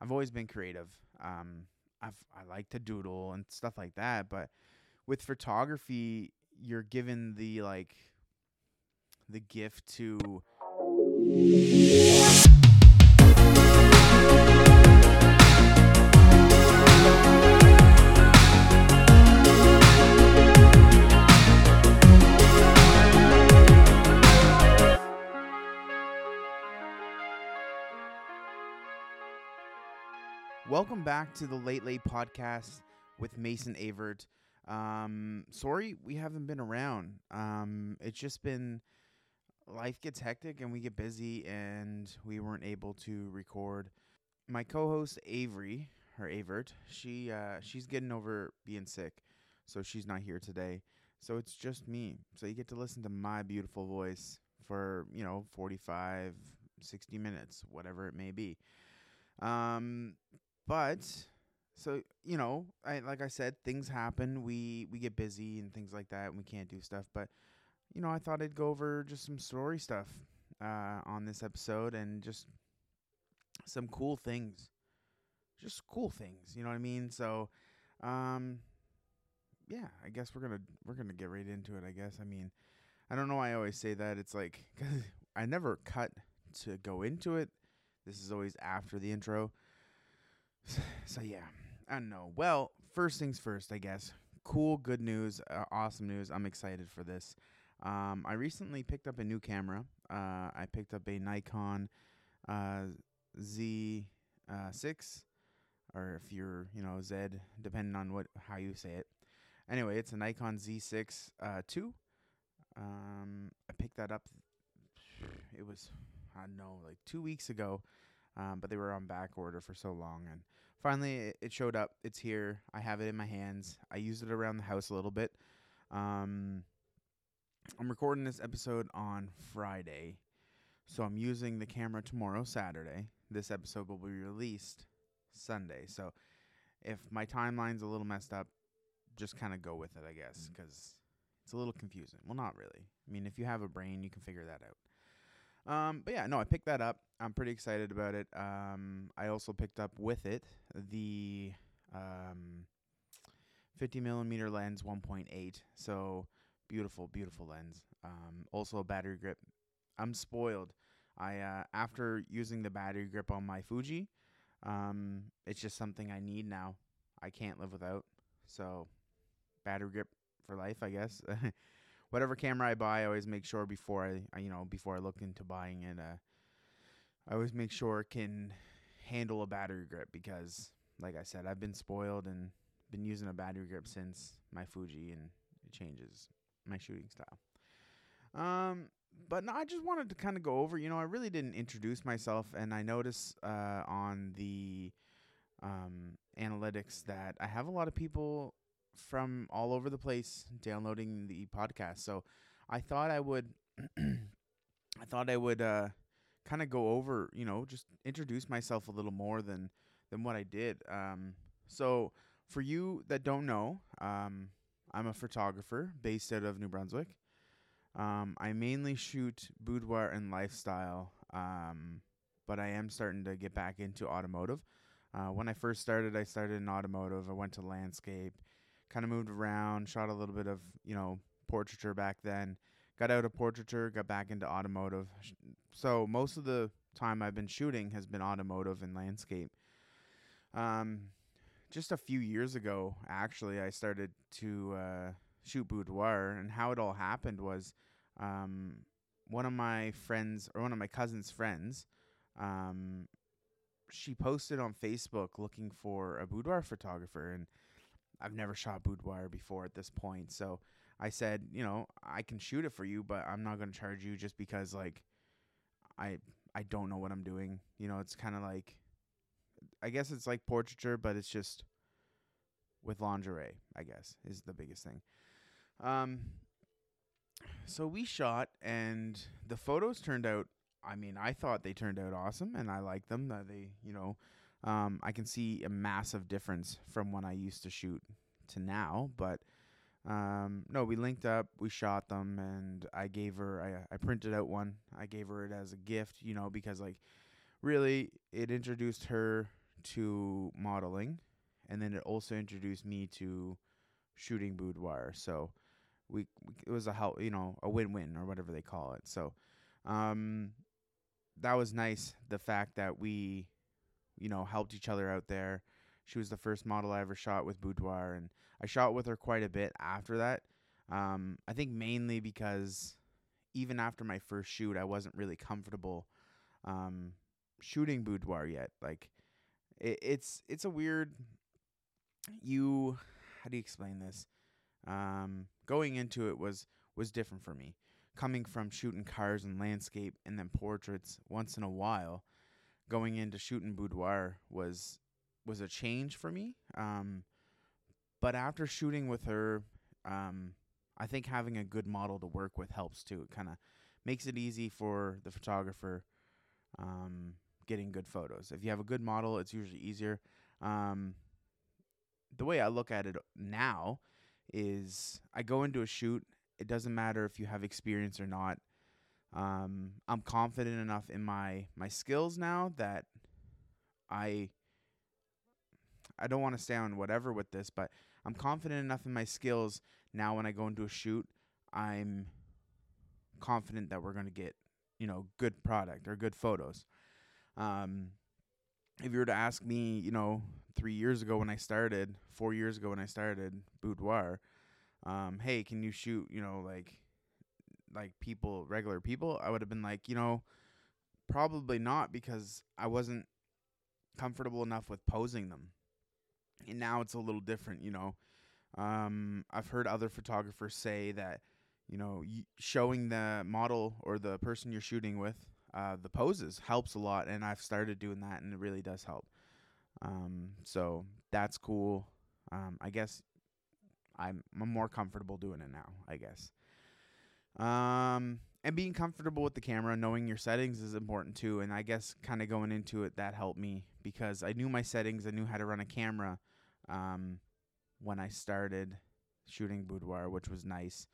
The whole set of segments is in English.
I've always been creative. Um, I've I like to doodle and stuff like that, but with photography, you're given the like the gift to Welcome back to the Late Late Podcast with Mason Avert. Um, sorry we haven't been around. Um, it's just been life gets hectic and we get busy, and we weren't able to record. My co-host Avery, or Avert, she uh, she's getting over being sick, so she's not here today. So it's just me. So you get to listen to my beautiful voice for you know 45, 60 minutes, whatever it may be. Um, but so you know, I like I said, things happen. We we get busy and things like that, and we can't do stuff. But you know, I thought I'd go over just some story stuff uh, on this episode and just some cool things, just cool things. You know what I mean? So, um, yeah, I guess we're gonna we're gonna get right into it. I guess. I mean, I don't know why I always say that. It's like cause I never cut to go into it. This is always after the intro. So yeah, I don't know. Well, first things first, I guess. Cool, good news, uh, awesome news. I'm excited for this. Um, I recently picked up a new camera. Uh, I picked up a Nikon uh, Z6, uh, or if you're, you know, Z, depending on what how you say it. Anyway, it's a Nikon Z6 uh, 2. Um, I picked that up. It was, I don't know, like two weeks ago um, but they were on back order for so long. And finally, it, it, showed up. It's here. I have it in my hands. I used it around the house a little bit. Um, I'm recording this episode on Friday, so I'm using the camera tomorrow, Saturday. This episode will be released Sunday. So if my timeline's a little messed up, just kind of go with it, I guess, because it's a little confusing. Well, not really. I mean, if you have a brain, you can figure that out. Um, but yeah, no, I picked that up. I'm pretty excited about it. Um, I also picked up with it the um, 50 millimeter lens 1.8. So beautiful, beautiful lens. Um, also a battery grip. I'm spoiled. I uh, after using the battery grip on my Fuji, um, it's just something I need now. I can't live without. So battery grip for life, I guess. whatever camera I buy, I always make sure before I, I you know before I look into buying it, uh, I always make sure it can handle a battery grip because, like I said, I've been spoiled and been using a battery grip since my Fuji, and it changes my shooting style. Um, but no, I just wanted to kind of go over. You know, I really didn't introduce myself, and I notice uh, on the um, analytics that I have a lot of people from all over the place downloading the podcast. So I thought I would I thought I would uh kind of go over, you know, just introduce myself a little more than than what I did. Um so for you that don't know, um I'm a photographer based out of New Brunswick. Um I mainly shoot boudoir and lifestyle. Um but I am starting to get back into automotive. Uh, when I first started, I started in automotive. I went to landscape, kind of moved around, shot a little bit of, you know, portraiture back then. Got out of portraiture, got back into automotive. So most of the time I've been shooting has been automotive and landscape. Um, just a few years ago, actually, I started to uh, shoot boudoir, and how it all happened was um, one of my friends or one of my cousin's friends. Um, she posted on Facebook looking for a boudoir photographer, and I've never shot boudoir before at this point. So I said, you know, I can shoot it for you, but I'm not going to charge you just because like I I don't know what I'm doing. You know, it's kind of like I guess it's like portraiture, but it's just with lingerie, I guess, is the biggest thing. Um so we shot and the photos turned out I mean, I thought they turned out awesome and I like them. That they, you know, um, I can see a massive difference from when I used to shoot to now. But um, no, we linked up, we shot them, and I gave her, I, I printed out one. I gave her it as a gift, you know, because like really it introduced her to modeling, and then it also introduced me to shooting boudoir. So we, we it was a help, you know, a win-win or whatever they call it. So um, that was nice. The fact that we, you know, helped each other out there. She was the first model I ever shot with boudoir, and I shot with her quite a bit after that. Um, I think mainly because even after my first shoot, I wasn't really comfortable um, shooting boudoir yet. Like it, it's it's a weird. You how do you explain this? Um, going into it was was different for me. Coming from shooting cars and landscape and then portraits once in a while, going into shooting boudoir was was a change for me. Um, but after shooting with her, um, I think having a good model to work with helps too. It kind of makes it easy for the photographer um, getting good photos. If you have a good model, it's usually easier. Um, the way I look at it now is I go into a shoot. It doesn't matter if you have experience or not. Um, I'm confident enough in my my skills now that I I don't want to stay on whatever with this, but I'm confident enough in my skills now when I go into a shoot, I'm confident that we're going to get, you know, good product or good photos. Um, if you were to ask me, you know, three years ago when I started, four years ago when I started Boudoir, um, hey, can you shoot, you know, like, like people, regular people? I would have been like, you know, probably not because I wasn't comfortable enough with posing them. And now it's a little different you know. Um, i've heard other photographers say that you know y- showing the model or the person you're shooting with uh, the poses helps a lot and i've started doing that and it really does help. Um, so that's cool. Um, i guess I'm, I'm more comfortable doing it now i guess um, and being comfortable with the camera knowing your settings is important too and i guess kind of going into it that helped me because i knew my settings i knew how to run a camera um, when I started shooting boudoir, which was nice.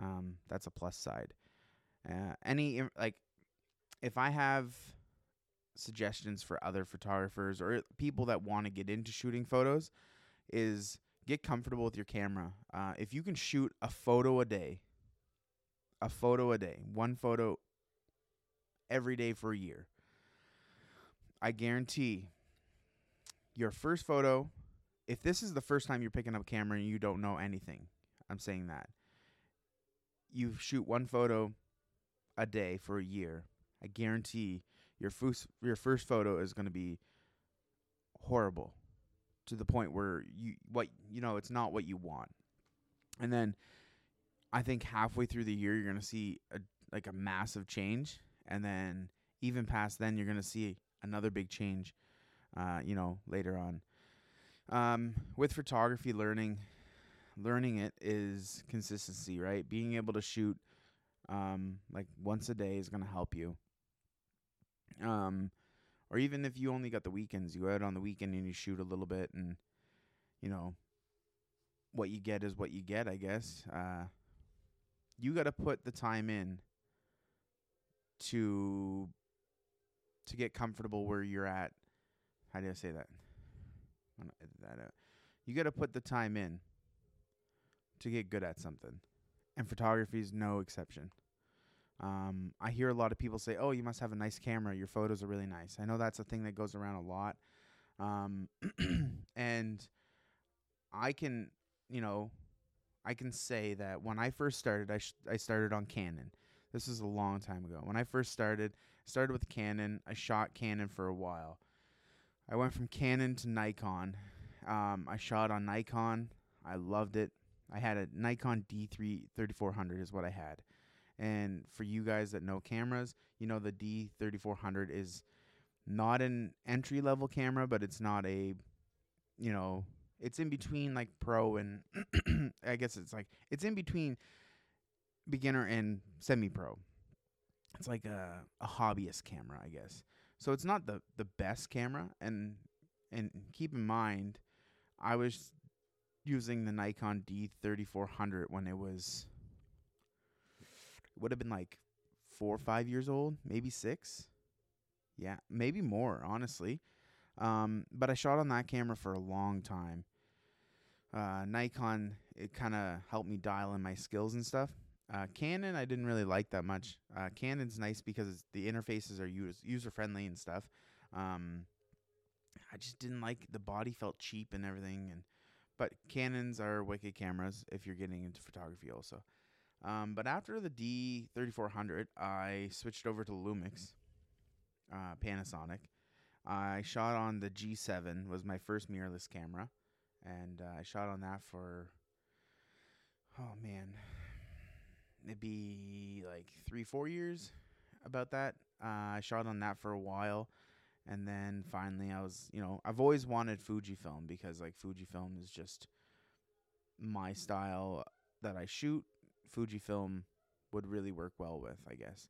Um, that's a plus side. Uh, any like, if I have suggestions for other photographers or people that want to get into shooting photos, is get comfortable with your camera. Uh, if you can shoot a photo a day, a photo a day, one photo every day for a year, I guarantee your first photo if this is the first time you're picking up a camera and you don't know anything, I'm saying that. You shoot one photo a day for a year. I guarantee your first your first photo is going to be horrible to the point where you what you know it's not what you want. And then I think halfway through the year you're to see a like a massive change and then even past then you're to see another big change uh you know later on. Um, with photography, learning learning it is consistency, right? Being able to shoot um, like once a day is to help you. Um, or even if you only got the weekends, you go out on the weekend and you shoot a little bit, and you know what you get is what you get. I guess uh, you got to put the time in to to get comfortable where you're at. How do I say that? I'm gonna edit that out. You got to put the time in to get good at something, and photography is no exception. Um, I hear a lot of people say, "Oh, you must have a nice camera. Your photos are really nice." I know that's a thing that goes around a lot, um, and I can, you know, I can say that when I first started, I sh- I started on Canon. This is a long time ago. When I first started, started with Canon. I shot Canon for a while. I went from Canon to Nikon. Um, I shot on Nikon. I loved it. I had a Nikon D3 3400 is what I had. And for you guys that know cameras, you know the D3400 is not an entry level camera, but it's not a, you know, it's in between like pro and I guess it's like it's in between beginner and semi pro. It's like a, a hobbyist camera, I guess. So it's not the the best camera and and keep in mind I was using the Nikon D3400 when it was would have been like 4 or 5 years old, maybe 6. Yeah, maybe more, honestly. Um, but I shot on that camera for a long time. Uh, Nikon, it kind of helped me dial in my skills and stuff. Uh, Canon, I didn't really like that much. Uh, Canon's nice because the interfaces are us- user friendly and stuff. Um, I just didn't like the body felt cheap and everything. And but Canons are wicked cameras if you're getting into photography also. Um, but after the D3400, I switched over to Lumix, uh, Panasonic. I shot on the G7 was my first mirrorless camera, and uh, I shot on that for oh man, maybe like three four years. About that, uh, I shot on that for a while, and then finally I was you know I've always wanted Fujifilm because like Fujifilm is just my style that I shoot. Fujifilm would really work well with, I guess.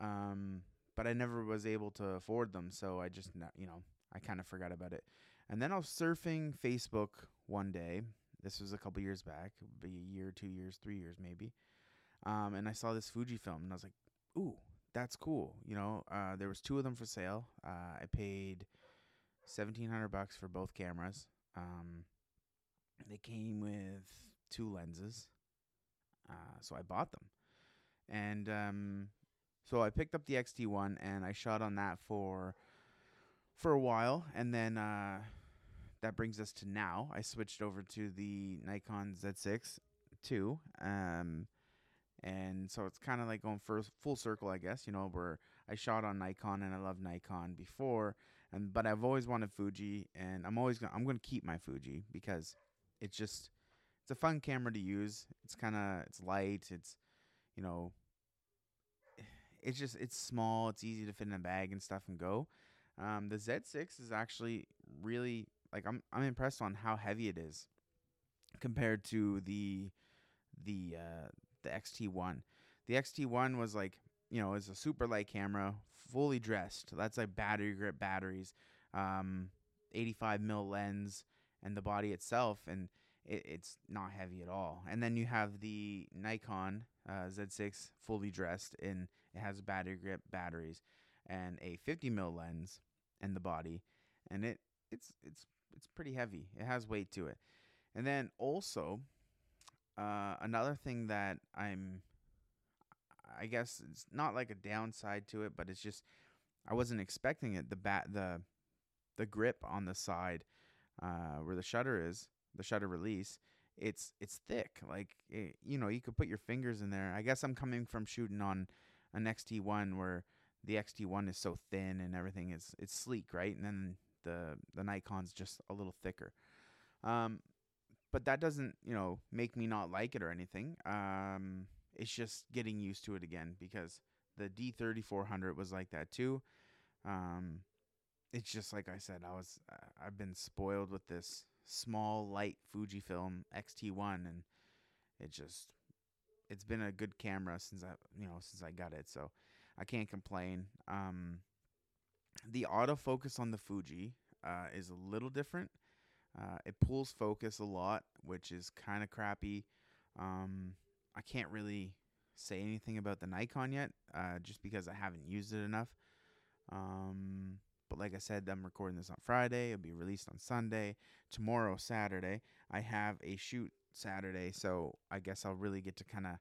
Um, but I never was able to afford them, so I just you know I kind of forgot about it. And then I was surfing Facebook one day. This was a couple years back, be a year, two years, three years maybe. Um, and I saw this Fuji film, and I was like, "Ooh, that's cool." You know, uh, there was two of them for sale. Uh, I paid seventeen hundred bucks for both cameras. Um, they came with two lenses, uh, so I bought them, and um, so I picked up the XT1 and I shot on that for for a while, and then uh, that brings us to now. I switched over to the Nikon Z6 II, um, and so it's kind of like going first full circle, I guess. You know, where I shot on Nikon and I love Nikon before, and but I've always wanted Fuji, and I'm always gonna I'm gonna keep my Fuji because it's just it's a fun camera to use. It's kind of it's light. It's you know it's just it's small. It's easy to fit in a bag and stuff and go. Um, the Z6 is actually really like I'm I'm impressed on how heavy it is compared to the the uh, the XT1. The XT1 was like you know is a super light camera, fully dressed. That's like battery grip batteries, um, 85 mil lens, and the body itself, and it, it's not heavy at all. And then you have the Nikon uh, Z6 fully dressed in it has battery grip batteries and a 50 mil lens in the body, and it it's it's it's pretty heavy. It has weight to it. And then also uh, another thing that I'm I guess it's not like a downside to it, but it's just I wasn't expecting it. The bat the the grip on the side uh, where the shutter is, the shutter release, it's it's thick. Like it, you know, you could put your fingers in there. I guess I'm coming from shooting on an XT1 where the XT1 is so thin and everything is it's sleek, right? And then the the Nikon's just a little thicker. Um, but that doesn't you know make me not like it or anything. Um, it's just getting used to it again because the D3400 was like that too. Um, it's just like I said, I was uh, I've been spoiled with this small light Fujifilm XT1 and it just it's been a good camera since I you know since I got it so I can't complain um the autofocus on the Fuji uh, is a little different uh, it pulls focus a lot which is kind of crappy um I can't really say anything about the Nikon yet uh, just because I haven't used it enough um but like I said, I'm recording this on Friday. It'll be released on Sunday. Tomorrow, Saturday, I have a shoot Saturday, so I guess I'll really get to kind of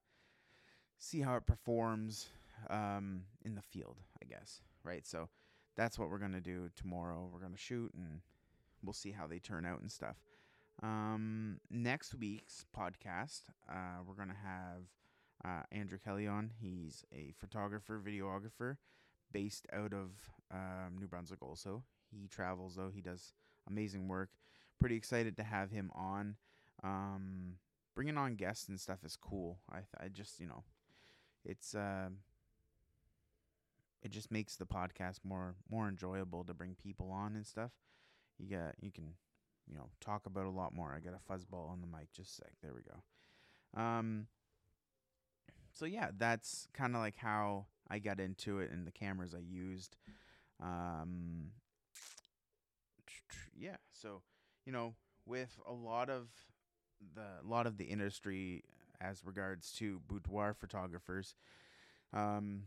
see how it performs um, in the field. I guess right. So that's what we're gonna do tomorrow. We're gonna shoot, and we'll see how they turn out and stuff. Um, next week's podcast, uh, we're gonna have uh, Andrew Kelly on. He's a photographer, videographer based out of um, New Brunswick also. He travels though. He does amazing work. Pretty excited to have him on. Um, bringing on guests and stuff is cool. I I just you know, it's uh, it just makes the podcast more more enjoyable to bring people on and stuff. You got you can you know talk about a lot more. I got a fuzzball on the mic. Just sec. There we go. Um. So yeah, that's kind of like how I got into it and the cameras I used. Um, yeah, so you know, with a lot of the a lot of the industry as regards to boudoir photographers, um,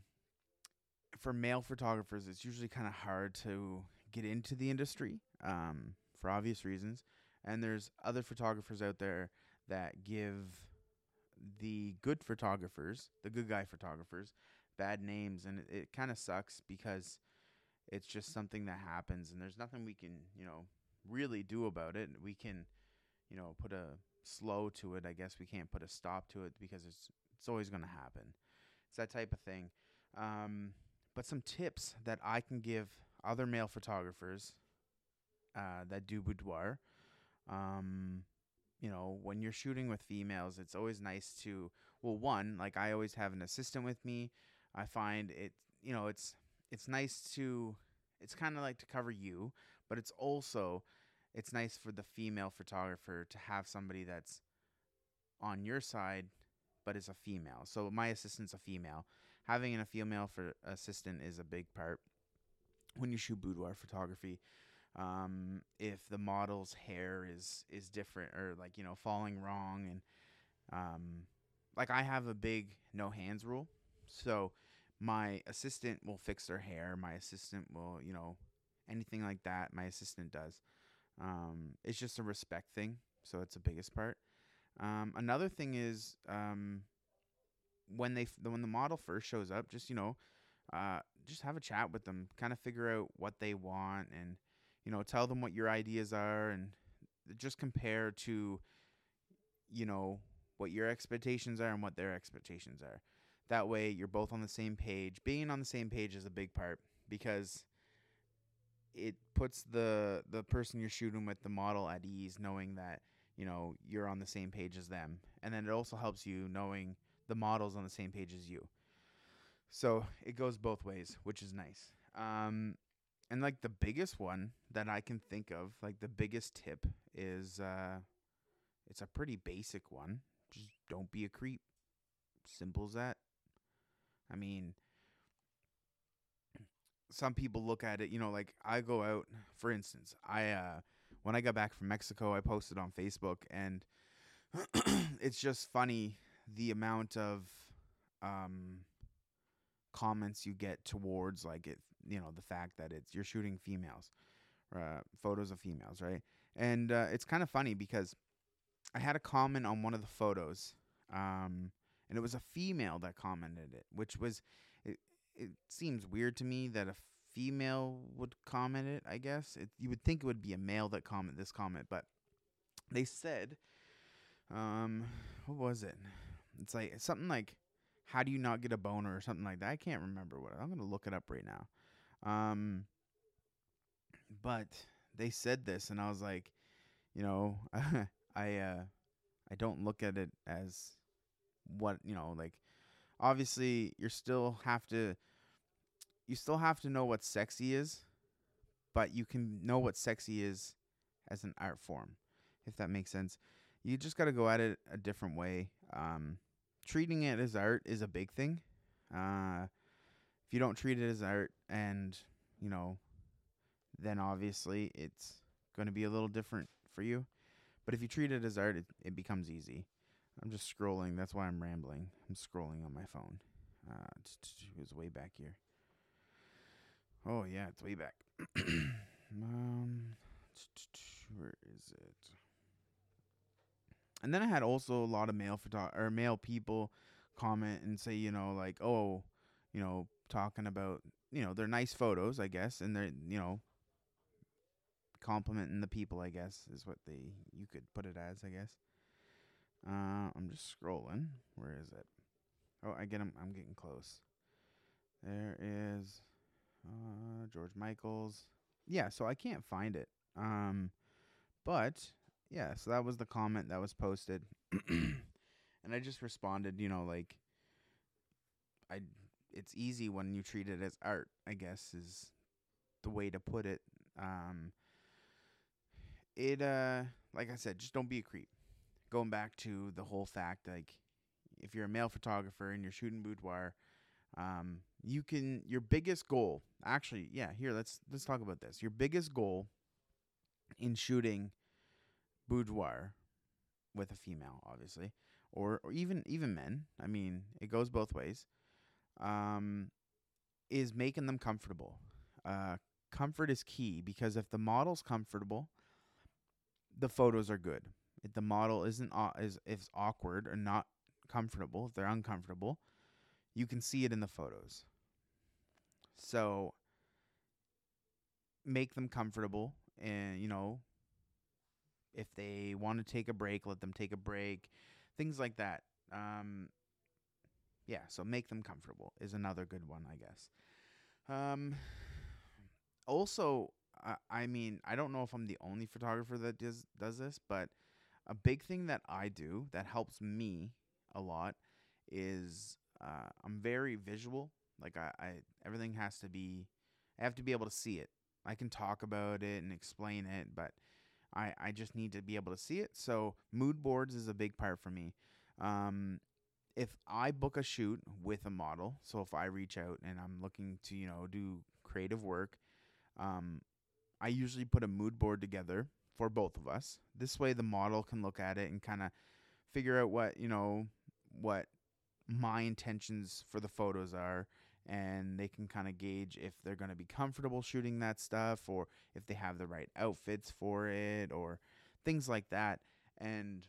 for male photographers, it's usually kind of hard to get into the industry um, for obvious reasons, and there's other photographers out there that give the good photographers, the good guy photographers, bad names, and it, it kind of sucks because it's just something that happens, and there's nothing we can, you know, really do about it. We can, you know, put a slow to it. I guess we can't put a stop to it because it's it's always going to happen. It's that type of thing. Um, but some tips that I can give other male photographers uh, that do boudoir. Um, you know, when you're shooting with females, it's always nice to well, one, like I always have an assistant with me. I find it, you know, it's it's nice to it's kind of like to cover you, but it's also it's nice for the female photographer to have somebody that's on your side but is a female. So my assistant's a female. Having a female for assistant is a big part when you shoot boudoir photography. Um, if the model's hair is is different or like you know falling wrong and um, like I have a big no hands rule, so my assistant will fix their hair. My assistant will you know anything like that. My assistant does. Um, it's just a respect thing, so it's the biggest part. Um, another thing is um, when they f- when the model first shows up, just you know, uh, just have a chat with them, kind of figure out what they want, and you know, tell them what your ideas are, and just compare to, you know, what your expectations are and what their expectations are. That way, you're both on the same page. Being on the same page is a big part because it puts the the person you're shooting with the model at ease, knowing that you know you're on the same page as them, and then it also helps you knowing the model's on the same page as you. So it goes both ways, which is nice. Um, and like the biggest one that I can think of, like the biggest tip is uh, it's a pretty basic one. Just don't be a creep. Simple as that. I mean, some people look at it, you know, like I go out, for instance, I uh when I got back from Mexico, I posted on Facebook and it's just funny the amount of um comments you get towards like it, you know, the fact that it's you're shooting females, uh, photos of females, right? And uh, it's kind of funny because I had a comment on one of the photos, um, and it was a female that commented it, which was it. It seems weird to me that a female would comment it. I guess it, you would think it would be a male that comment this comment, but they said, um, what was it? It's like something like, "How do you not get a boner?" or something like that. I can't remember what. I'm gonna look it up right now. Um, but they said this, and I was like, you know, I uh, I don't look at it as what you know, like obviously you still have to you still have to know what sexy is, but you can know what sexy is as an art form, if that makes sense. You just got to go at it a different way. Um, treating it as art is a big thing. Uh, if you don't treat it as art, and you know, then obviously it's going to be a little different for you. But if you treat it as art, it, it becomes easy. I'm just scrolling. That's why I'm rambling. I'm scrolling on my phone. Uh, it was way back here. Oh yeah, it's way back. um, where is it? And then I had also a lot of male photo or male people comment and say, you know, like, oh, you know, talking about, you know, they're nice photos, I guess, and they're, you know, complimenting the people, I guess, is what they you could put it as, I guess. Uh, I'm just scrolling. Where is it? Oh, I get I'm, I'm getting close. There is uh, George Michaels. Yeah, so I can't find it. Um, but yeah, so that was the comment that was posted, and I just responded. You know, like I, it's easy when you treat it as art. I guess is the way to put it. Um, it uh, like I said, just don't be a creep. Going back to the whole fact, like if you're a male photographer and you're shooting boudoir, um, you can your biggest goal actually yeah here let's let's talk about this your biggest goal in shooting boudoir with a female obviously or or even even men i mean it goes both ways um is making them comfortable uh comfort is key because if the model's comfortable, the photos are good. If the model isn't is is awkward or not comfortable, if they're uncomfortable, you can see it in the photos. So make them comfortable and you know if they want to take a break, let them take a break. Things like that. Um yeah, so make them comfortable is another good one, I guess. Um also I, I mean, I don't know if I'm the only photographer that does does this, but a big thing that I do that helps me a lot is uh, I'm very visual. Like I, I, everything has to be, I have to be able to see it. I can talk about it and explain it, but I, I just need to be able to see it. So mood boards is a big part for me. Um, if I book a shoot with a model, so if I reach out and I'm looking to, you know, do creative work, um, I usually put a mood board together for both of us. This way the model can look at it and kind of figure out what, you know, what my intentions for the photos are and they can kind of gauge if they're going to be comfortable shooting that stuff or if they have the right outfits for it or things like that. And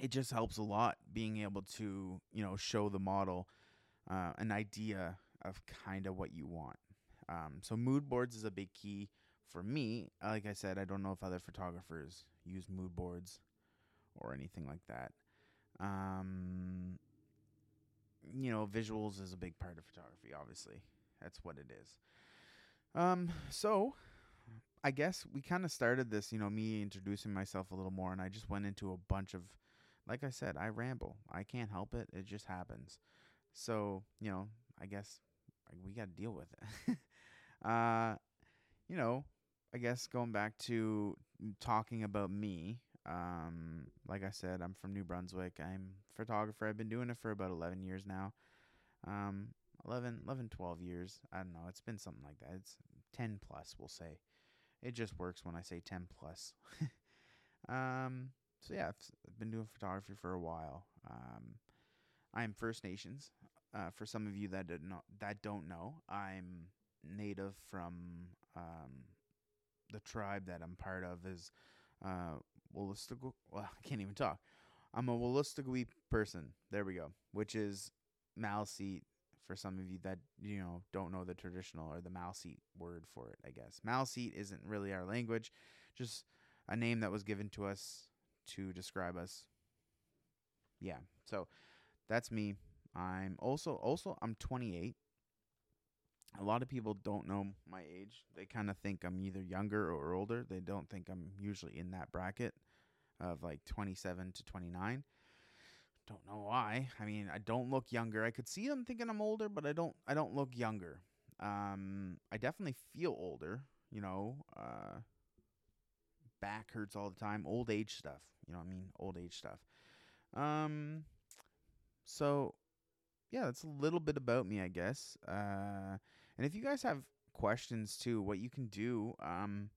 it just helps a lot being able to you know show the model uh, an idea of kind of what you want. Um, so mood boards is a big key for me like i said i don't know if other photographers use mood boards or anything like that um, you know, visuals is a big part of photography, obviously. That's what it is. Um, so I guess we kind of started this, you know, me introducing myself a little more, and I just went into a bunch of, like I said, I ramble. I can't help it. It just happens. So, you know, I guess we got to deal with it. uh, you know, I guess going back to talking about me, um, like I said, I'm from New Brunswick. I'm a photographer. I've been doing it for about 11 years now. Um, 11, 11, 12 years. I don't know. It's been something like that. It's 10 plus, we'll say. It just works when I say 10 plus. um, so yeah, I've been doing photography for a while. Um, I'm First Nations. Uh, for some of you that don't know, that don't know, I'm native from um, the tribe that I'm part of is uh, Wolastoqey. Well, I can't even talk. I'm a Wolastoqey person. There we go. Which is Maliseet for some of you that you know don't know the traditional or the Maliseet word for it. I guess Maliseet isn't really our language, just a name that was given to us to describe us. Yeah. So that's me. I'm also also I'm 28. A lot of people don't know my age. They kind of think I'm either younger or older. They don't think I'm usually in that bracket of like 27 to 29. Don't know why. I mean, I don't look younger. I could see them thinking I'm older, but I don't. I don't look younger. Um, I definitely feel older. You know, uh, back hurts all the time. Old age stuff. You know what I mean? Old age stuff. Um, so yeah, that's a little bit about me, I guess. Uh, and if you guys have questions too, what you can do, um,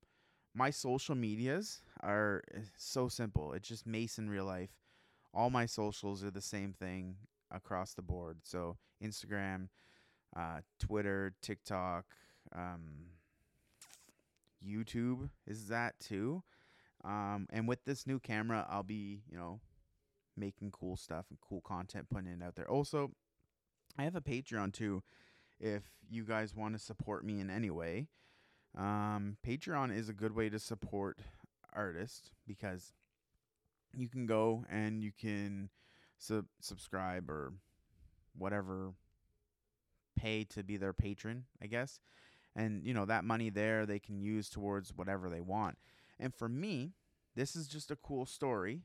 my social medias are eh, so simple. It's just Mason real life. All my socials are the same thing across the board. So Instagram, uh, Twitter, TikTok, um, YouTube is that too. Um, and with this new camera, I'll be, you know, making cool stuff and cool content, putting it out there. Also, I have a Patreon too. If you guys want to support me in any way, um, Patreon is a good way to support artists because you can go and you can sub- subscribe or whatever pay to be their patron, I guess. And you know, that money there they can use towards whatever they want. And for me, this is just a cool story.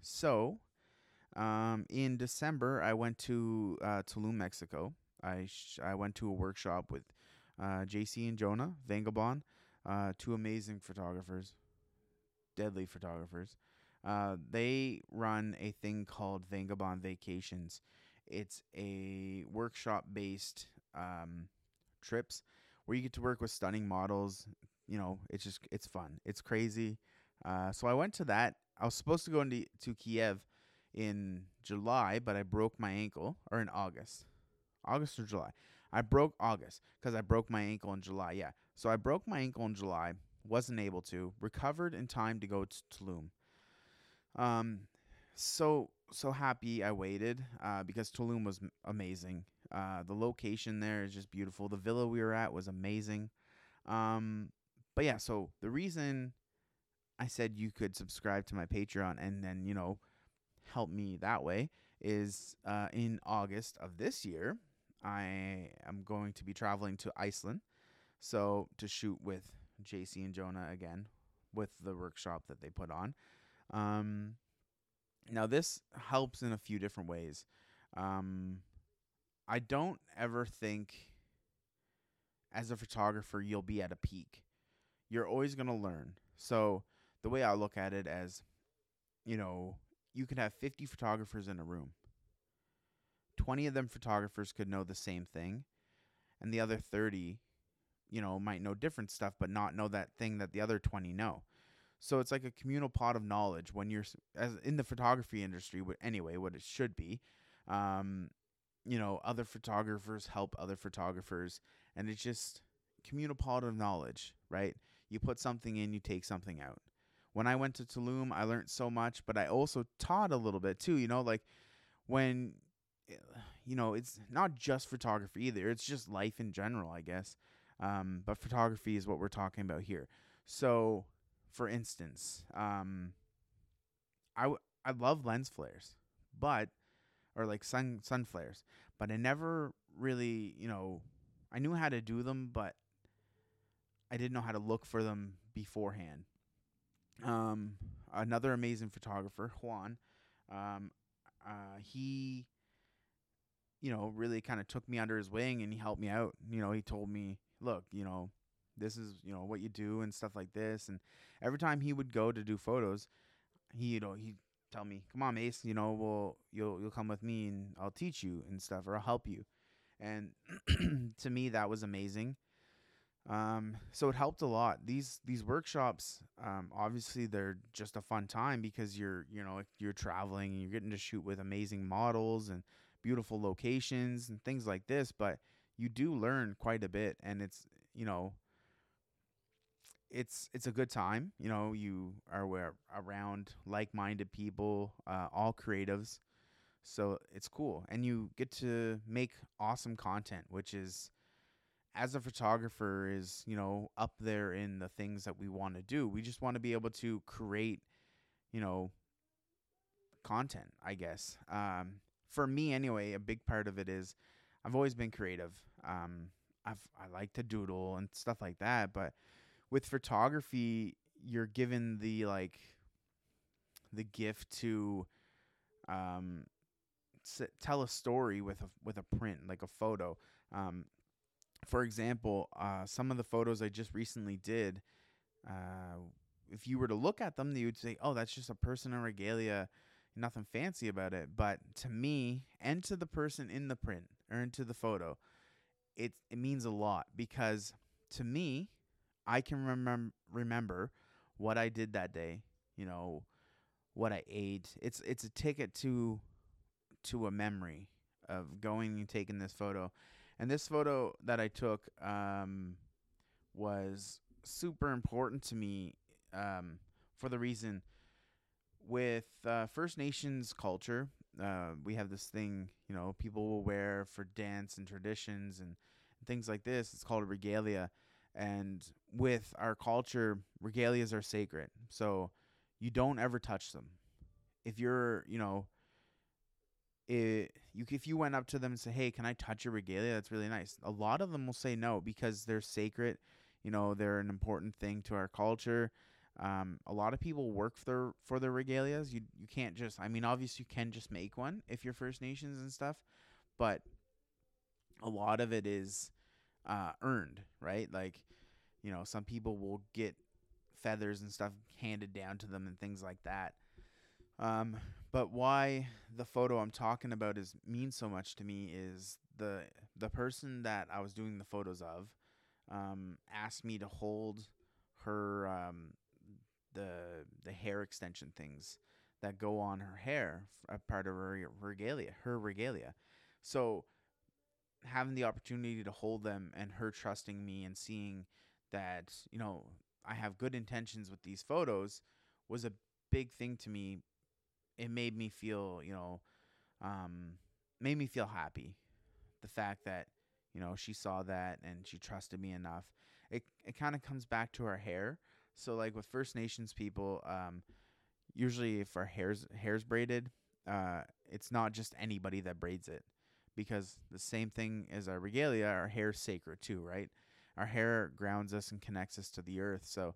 So, um, in December, I went to uh, Tulum, Mexico. I sh- I went to a workshop with uh, JC and Jonah Vangabon, uh, two amazing photographers, deadly photographers. Uh, they run a thing called Vangabon Vacations. It's a workshop based um, trips where you get to work with stunning models. You know, it's just it's fun. It's crazy. Uh, so I went to that. I was supposed to go into to Kiev in July, but I broke my ankle, or in August, August or July. I broke August because I broke my ankle in July. Yeah, So I broke my ankle in July, wasn't able to, recovered in time to go to Tulum. Um, so so happy I waited uh, because Tulum was amazing. Uh, the location there is just beautiful. The villa we were at was amazing. Um, but yeah, so the reason I said you could subscribe to my Patreon and then you know help me that way is uh, in August of this year. I am going to be traveling to Iceland, so to shoot with JC and Jonah again with the workshop that they put on. Um, now this helps in a few different ways. Um, I don't ever think as a photographer you'll be at a peak. You're always going to learn. So the way I look at it as you know, you could have 50 photographers in a room. 20 of them photographers could know the same thing and the other 30 you know might know different stuff but not know that thing that the other 20 know. So it's like a communal pot of knowledge when you're as in the photography industry anyway what it should be. Um you know other photographers help other photographers and it's just communal pot of knowledge right? You put something in you take something out. When i went to tulum i learned so much but i also taught a little bit too you know like when you know it's not just photography either it's just life in general i guess. Um, but photography is what we're talking about here. So for instance um, I, w- I love lens flares but or like sun sun flares but i never really you know i knew how to do them but i didn't know how to look for them beforehand. Um, another amazing photographer juan um, uh, he you know really kind of took me under his wing and he helped me out. You know he told me look you know this is you know what you do and stuff like this. And every time he would go to do photos he you know he'd tell me come on ace you know well you'll you'll come with me and i'll teach you and stuff or i'll help you. And to me that was amazing. Um so it helped a lot. These these workshops um obviously they're just a fun time because you're you know you're traveling and you're getting to shoot with amazing models and beautiful locations and things like this but you do learn quite a bit and it's you know it's it's a good time you know you are where around like-minded people uh, all creatives so it's cool and you get to make awesome content which is as a photographer is you know up there in the things that we want to do. We just want to be able to create you know content i guess. Um for me anyway a big part of it is i've always been creative. Um i've i like to doodle and stuff like that but with photography you're given the like the gift to um s- tell a story with a with a print like a photo. Um for example uh some of the photos i just recently did uh if you were to look at them you would say oh that's just a person in regalia nothing fancy about it but to me and to the person in the print or into the photo it it means a lot because to me I can remem- remember what I did that day, you know, what I ate. It's it's a ticket to to a memory of going and taking this photo. And this photo that I took um was super important to me um for the reason with uh, First Nations culture, uh, we have this thing, you know, people will wear for dance and traditions and things like this. It's called regalia. And with our culture, regalias are sacred. So you don't ever touch them. If you're, you know, it, you if you went up to them and say, "Hey, can I touch your regalia?" That's really nice. A lot of them will say no because they're sacred. You know, they're an important thing to our culture. Um, a lot of people work for their for their regalias. You you can't just. I mean, obviously you can just make one if you're First Nations and stuff, but a lot of it is uh, earned, right? Like, you know, some people will get feathers and stuff handed down to them and things like that. Um, but why the photo I'm talking about is means so much to me is the the person that I was doing the photos of um, asked me to hold her um, the the hair extension things that go on her hair, a part of her regalia, her regalia. So having the opportunity to hold them and her trusting me and seeing that you know I have good intentions with these photos was a big thing to me. It made me feel, you know, um, made me feel happy. The fact that you know she saw that and she trusted me enough. It it kind of comes back to her hair. So like with First Nations people, um, usually if our hair's hair's braided, uh, it's not just anybody that braids it, because the same thing as our regalia, our hair's sacred too, right? Our hair grounds us and connects us to the earth. So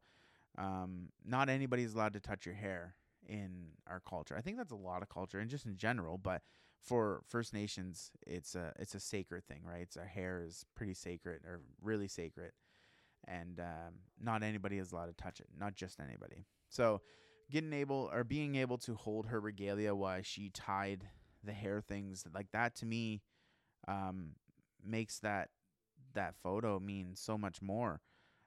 um, not anybody is allowed to touch your hair in our culture. I think that's a lot of culture and just in general, but for First Nations, it's a it's a sacred thing, right? It's our hair is pretty sacred or really sacred, and um, not anybody is allowed to touch it. Not just anybody. So, getting able or being able to hold her regalia while she tied the hair things like that to me um, makes that that photo mean so much more,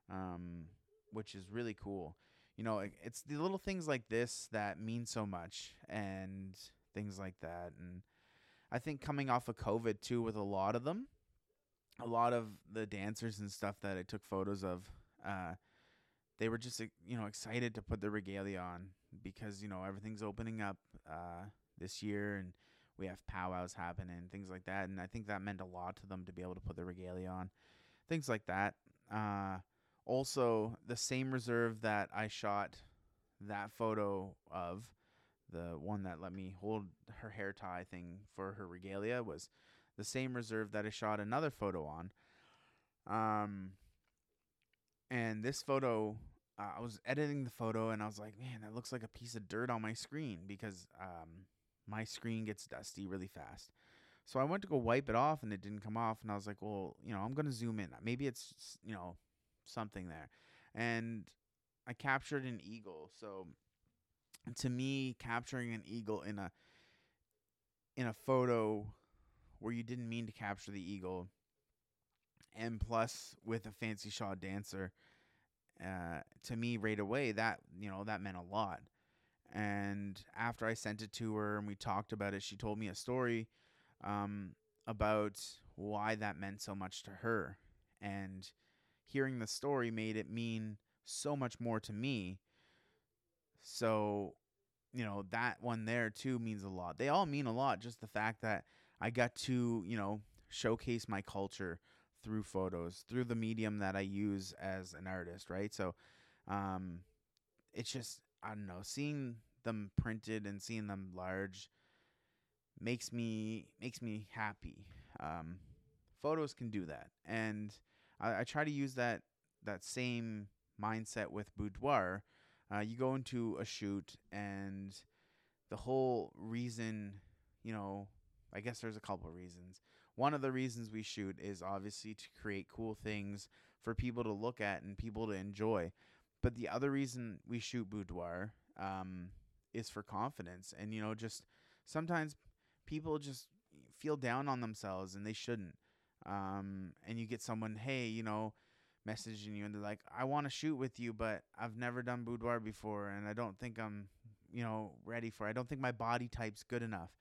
um, which is really cool. You know, it's the little things like this that mean so much, and things like that, and I think coming off of COVID too, with a lot of them, a lot of the dancers and stuff that I took photos of, uh, they were just you know excited to put the regalia on because you know everything's opening up uh, this year and we have powwows happening and things like that and I think that meant a lot to them to be able to put the regalia on things like that. Uh, also, the same reserve that I shot that photo of the one that let me hold her hair tie thing for her regalia was the same reserve that I shot another photo on. Um, and this photo, uh, I was editing the photo and I was like, man, that looks like a piece of dirt on my screen because um, my screen gets dusty really fast. So I went to go wipe it off and it didn't come off. And I was like, well, you know, I'm going to zoom in. Maybe it's, you know, something there. And I captured an eagle. So to me, capturing an eagle in a in a photo where you didn't mean to capture the eagle, and plus with a fancy shawl dancer, uh, to me right away that you know that meant a lot. And after I sent it to her and we talked about it, she told me a story um, about why that meant so much to her, and hearing the story made it mean so much more to me so, you know, that one there too means a lot. They all mean a lot. Just the fact that I got to, you know, showcase my culture through photos, through the medium that I use as an artist, right? So, um, it's just, I don't know, seeing them printed and seeing them large makes me makes me happy. Um, photos can do that, and I, I try to use that that same mindset with boudoir uh, you go into a shoot and the whole reason, you know, I guess there's a couple of reasons. One of the reasons we shoot is obviously to create cool things for people to look at and people to enjoy. But the other reason we shoot boudoir um, is for confidence. And, you know, just sometimes people just feel down on themselves and they shouldn't. Um, and you get someone, hey, you know, messaging you and they're like, I want to shoot with you, but I've never done boudoir before and I don't think I'm, you know, ready for it. I don't think my body type's good enough.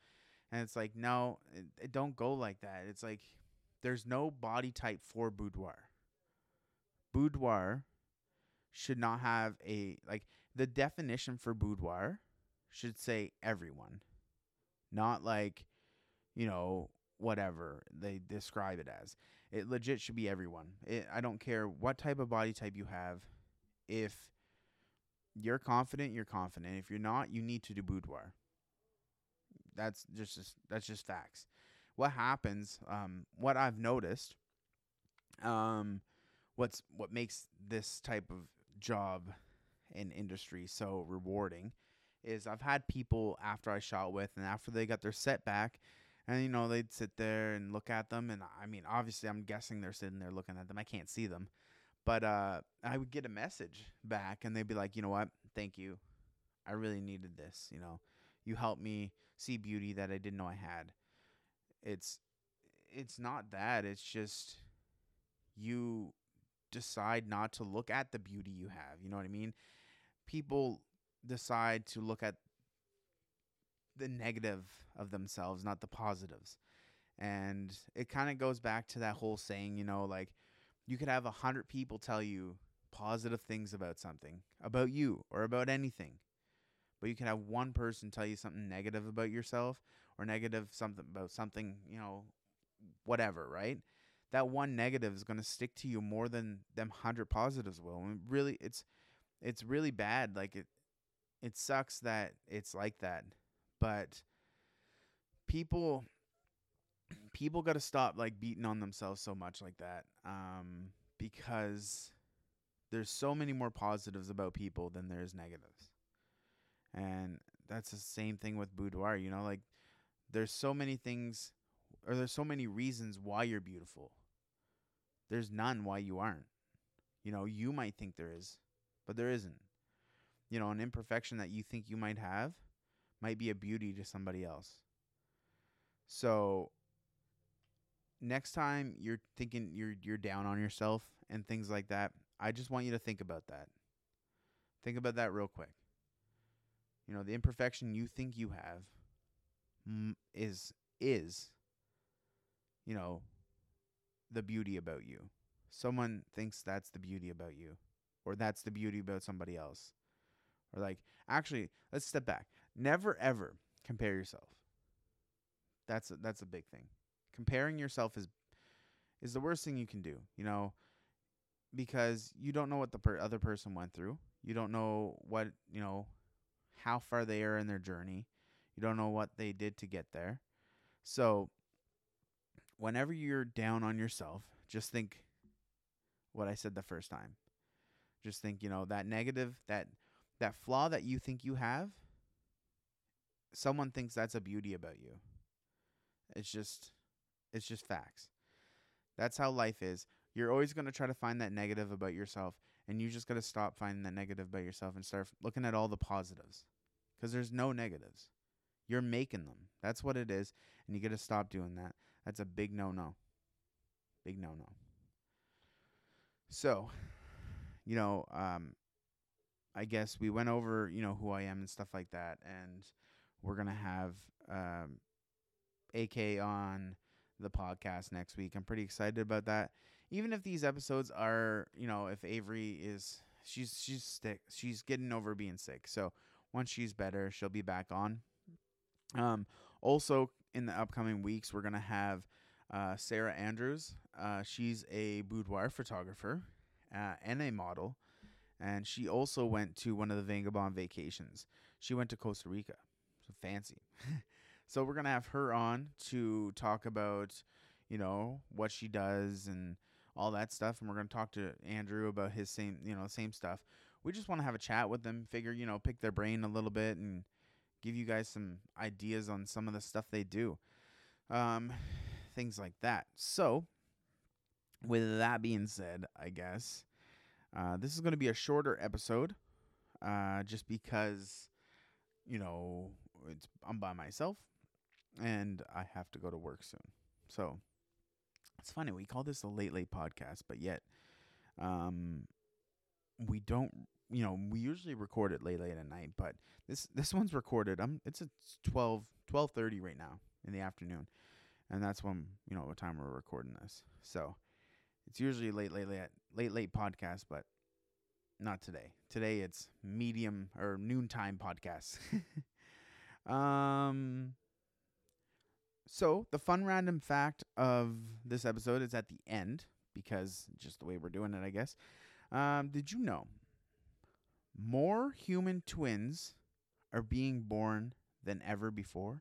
And it's like, no, it, it don't go like that. It's like there's no body type for boudoir. Boudoir should not have a like the definition for boudoir should say everyone. Not like, you know, whatever they describe it as. It legit should be everyone. It, I don't care what type of body type you have. If you're confident, you're confident. If you're not, you need to do boudoir. That's just, that's just facts. What happens? Um, what I've noticed. Um, what's what makes this type of job and industry so rewarding is I've had people after I shot with and after they got their setback and you know they'd sit there and look at them and i mean obviously i'm guessing they're sitting there looking at them i can't see them but uh, i would get a message back and they'd be like you know what thank you i really needed this you know you helped me see beauty that i didn't know i had it's it's not that it's just you decide not to look at the beauty you have you know what i mean people decide to look at the negative of themselves, not the positives. And it kind of goes back to that whole saying, you know, like you could have a hundred people tell you positive things about something, about you or about anything. But you can have one person tell you something negative about yourself or negative something about something, you know, whatever, right? That one negative is going to stick to you more than them 100 positives will. And really it's it's really bad. Like it it sucks that it's like that. But people people got to stop like beating on themselves so much like that. Um because there's so many more positives about people than there's negatives. And that's the same thing with boudoir, you know, like there's so many things or there's so many reasons why you're beautiful. There's none why you aren't. You know, you might think there is, but there isn't. You know, an imperfection that you think you might have might be a beauty to somebody else. So next time you're thinking you're you're down on yourself and things like that, I just want you to think about that. Think about that real quick. You know, the imperfection you think you have is is you know the beauty about you. Someone thinks that's the beauty about you or that's the beauty about somebody else. Or like actually, let's step back. Never ever compare yourself. That's a, that's a big thing. Comparing yourself is is the worst thing you can do, you know, because you don't know what the per- other person went through. You don't know what, you know, how far they are in their journey. You don't know what they did to get there. So, whenever you're down on yourself, just think what I said the first time. Just think, you know, that negative, that that flaw that you think you have, someone thinks that's a beauty about you. It's just it's just facts. That's how life is. You're always going to try to find that negative about yourself and you just got to stop finding that negative about yourself and start looking at all the positives cuz there's no negatives. You're making them. That's what it is and you got to stop doing that. That's a big no-no. Big no-no. So, you know, um I guess we went over, you know, who I am and stuff like that and we're going to have um AK on the podcast next week. I'm pretty excited about that. Even if these episodes are, you know, if Avery is she's she's sick, she's getting over being sick. So once she's better, she'll be back on. Um also in the upcoming weeks we're to have uh, Sarah Andrews. Uh, she's a boudoir photographer uh, and a model, and she also went to one of the Vagabond vacations. She went to Costa Rica, so fancy. So we're gonna have her on to talk about, you know, what she does and all that stuff, and we're gonna talk to Andrew about his same, you know, same stuff. We just want to have a chat with them, figure, you know, pick their brain a little bit, and give you guys some ideas on some of the stuff they do, um, things like that. So, with that being said, I guess uh, this is gonna be a shorter episode, uh, just because, you know, it's I'm by myself and I have to go to work soon. So it's funny we call this a late late podcast, but yet um we don't you know, we usually record it late late at night, but this this one's recorded. I'm it's a 12 12:30 right now in the afternoon. And that's when, you know, what time we're recording this. So it's usually late late late late late podcast, but not today. Today it's medium or noontime podcast. um so, the fun random fact of this episode is at the end because just the way we're doing it, I guess. Um, did you know more human twins are being born than ever before?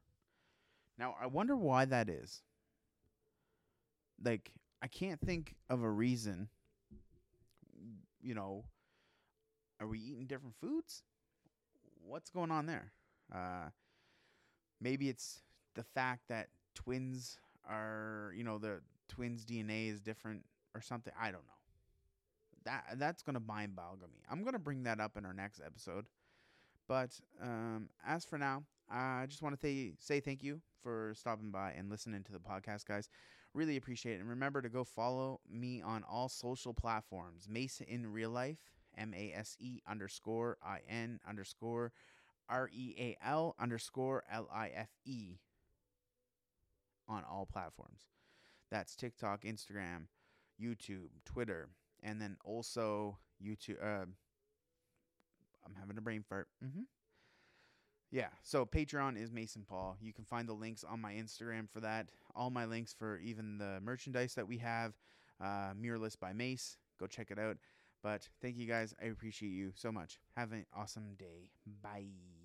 Now, I wonder why that is. Like, I can't think of a reason. You know, are we eating different foods? What's going on there? Uh, maybe it's the fact that twins are, you know, the twins' DNA is different or something. I don't know. That that's gonna mind boggle me. I'm gonna bring that up in our next episode. But um, as for now, I just want to th- say thank you for stopping by and listening to the podcast, guys. Really appreciate it. And remember to go follow me on all social platforms. Mace in real life, M A S E underscore I N underscore R E A L underscore L I F E on all platforms. That's TikTok, Instagram, YouTube, Twitter, and then also YouTube. Uh, I'm having a brain fart. Mm-hmm. Yeah. So Patreon is Mason Paul. You can find the links on my Instagram for that. All my links for even the merchandise that we have. Uh, Mirrorless by Mace. Go check it out. But thank you guys. I appreciate you so much. Have an awesome day. Bye.